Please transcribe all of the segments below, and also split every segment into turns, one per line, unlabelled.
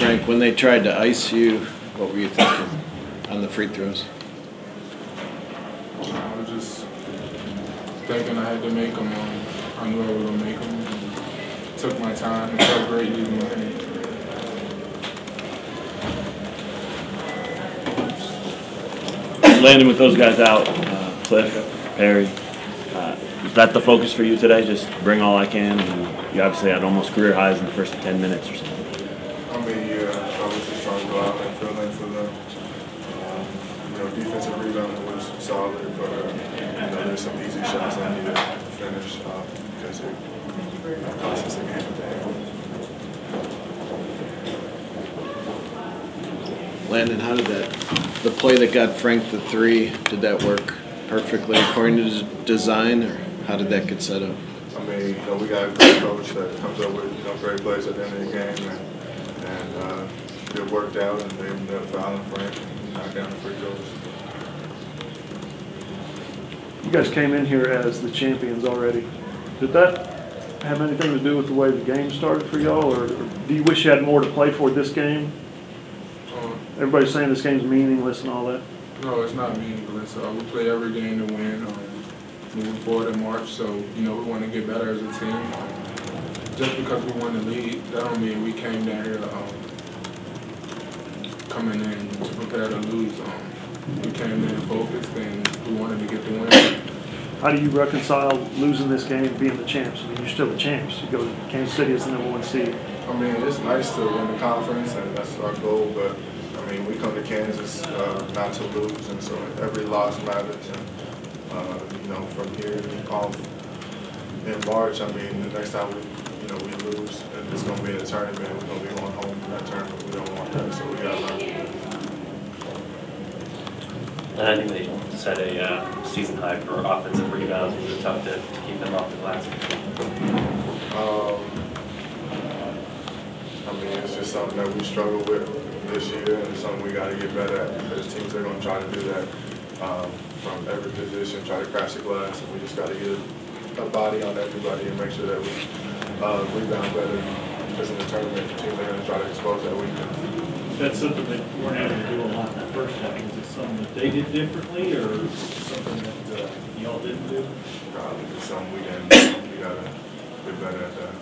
Frank, when they tried to ice you, what were you thinking on the free throws?
I was just thinking I had to make them. Um, I knew I was gonna make them. Took my time. It felt great using my hand.
Landen, with those guys out, uh, Cliff, Perry, uh, is that the focus for you today? Just bring all I can? And you obviously had almost career highs in the first 10 minutes or something.
I mean, yeah, I was just trying to go out and fill in for them. Um, you know, defensive rebound was solid, but uh, you know, there's some easy shots I needed to finish uh, because it cost us a game at the end.
Landen, how did that, the play that got Frank the three, did that work perfectly according to design, or how did that get set up?
I mean, you know, we got a great coach that comes up with, you know, great plays at the end of the game, and, and, uh, it worked out, and they ended up fouling Frank and knocked down the free throws.
You guys came in here as the champions already. Did that have anything to do with the way the game started for y'all, or or do you wish you had more to play for this game?
Um,
Everybody's saying this game's meaningless and all that.
No, it's not meaningless. Uh, we play every game to win. Um, moving forward in March, so you know we want to get better as a team. Um, just because we won the league, that don't mean we came down here um, coming in to prepare to lose. Um, we came in focused and we wanted to get the win.
How do you reconcile losing this game and being the champs? I mean, you're still the champs. You go to Kansas City as the number one seed.
I mean, it's nice to win the conference, and that's our goal. But I mean, we come to Kansas uh, not to lose, and so every loss matters. And uh, you know, from here off in March, I mean, the next time we, know, we lose, and it's going to be in a tournament. We're going to be going home that tournament. We don't want that, so we got to learn.
And I think they set a uh, season high for offensive rebounds, which is tough to to keep them off the glass.
Um, I mean, it's just something that we struggle with this year and it's something we gotta get better at because teams are gonna try to do that, um, from every position, try to crash the glass, and we just gotta get a body on everybody and make sure that we, uh, rebound better. Because in the tournament, teams are gonna try to expose that weakness.
That's something that you weren't able to do a lot in that first half. Was it something that they did differently or something that uh, y'all didn't do?
Probably just something we can, we gotta get better at that.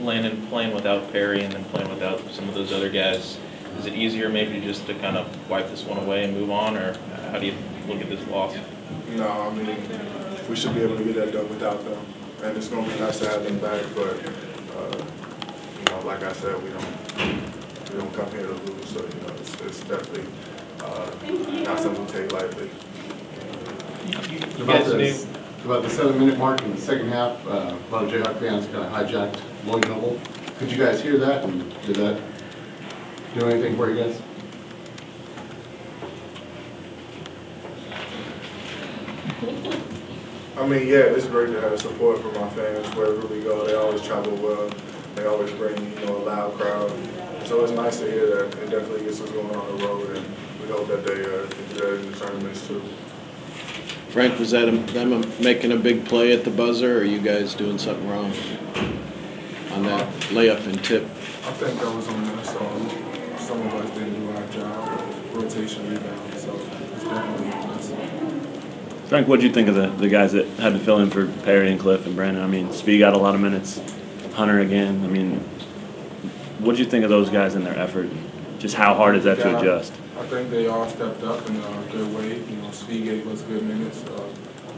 Landen playing without Perry and then playing without some of those other guys, is it easier maybe just to kind of wipe this one away and move on, or how do you look at this loss?
No, I mean, we should be able to get that done without them. And it's gonna be nice to have them back, but, uh, you know, like I said, we don't, we don't come here to lose, so, you know, it's, it's definitely, uh, not something we take lightly.
About the, about the seven-minute mark in the second half, uh, a lot of Jayhawk fans kind of hijacked Lloyd Noble. Could you guys hear that, and did that do anything for you guys?
I mean, yeah, it's great to have support from my fans wherever we go. They always travel well. They always bring, you know, a loud crowd. So it's nice to hear that. It definitely gets us going on the road, and we hope that they, uh, can do that in the tournaments too.
Frank, was that a- them making a big play at the buzzer, or you guys doing something wrong on that layup and tip?
I think that was on us, um, some of us didn't do our job, rotation rebound, so it's definitely on us.
Frank, what'd you think of the, the guys that had to fill in for Perry and Cliff and Brandon? I mean, Speed got a lot of minutes, Hunter again. I mean, what'd you think of those guys and their effort? Just how hard is that to adjust?
I think they all stepped up in a good way. You know, Speed gave us good minutes. Uh,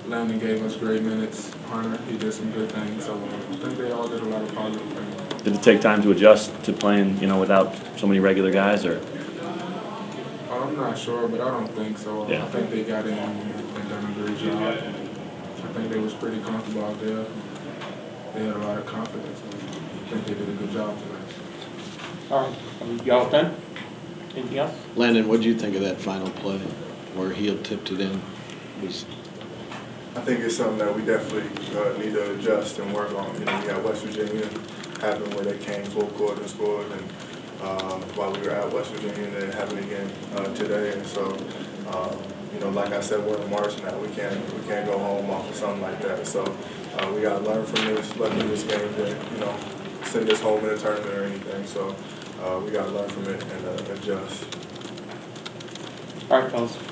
Landen gave us great minutes. Hunter, he did some good things. So uh, I think they all did a lot of positive things.
Did it take time to adjust to playing, you know, without so many regular guys, or?
I'm not sure, but I don't think so.
Yeah.
I think they got in and done a great job. I think they was pretty comfortable out there. They had a lot of confidence. I think they did a good job tonight.
All right, y'all done? Anything else?
Landen, what'd you think of that final play where Heel tipped it in? Was
I think it's something that we definitely uh, need to adjust and work on. You know, we got West Virginia happen where they came full court and scored, and um, while we were at West Virginia, and it happened again uh, today. And so, um, you know, like I said, we're in March now. We can't we can't go home off of something like that. So uh, we got to learn from this. Luckily, this game didn't you know send us home in a tournament or anything. So uh, we gotta learn from it and uh, adjust.
All right, fellas.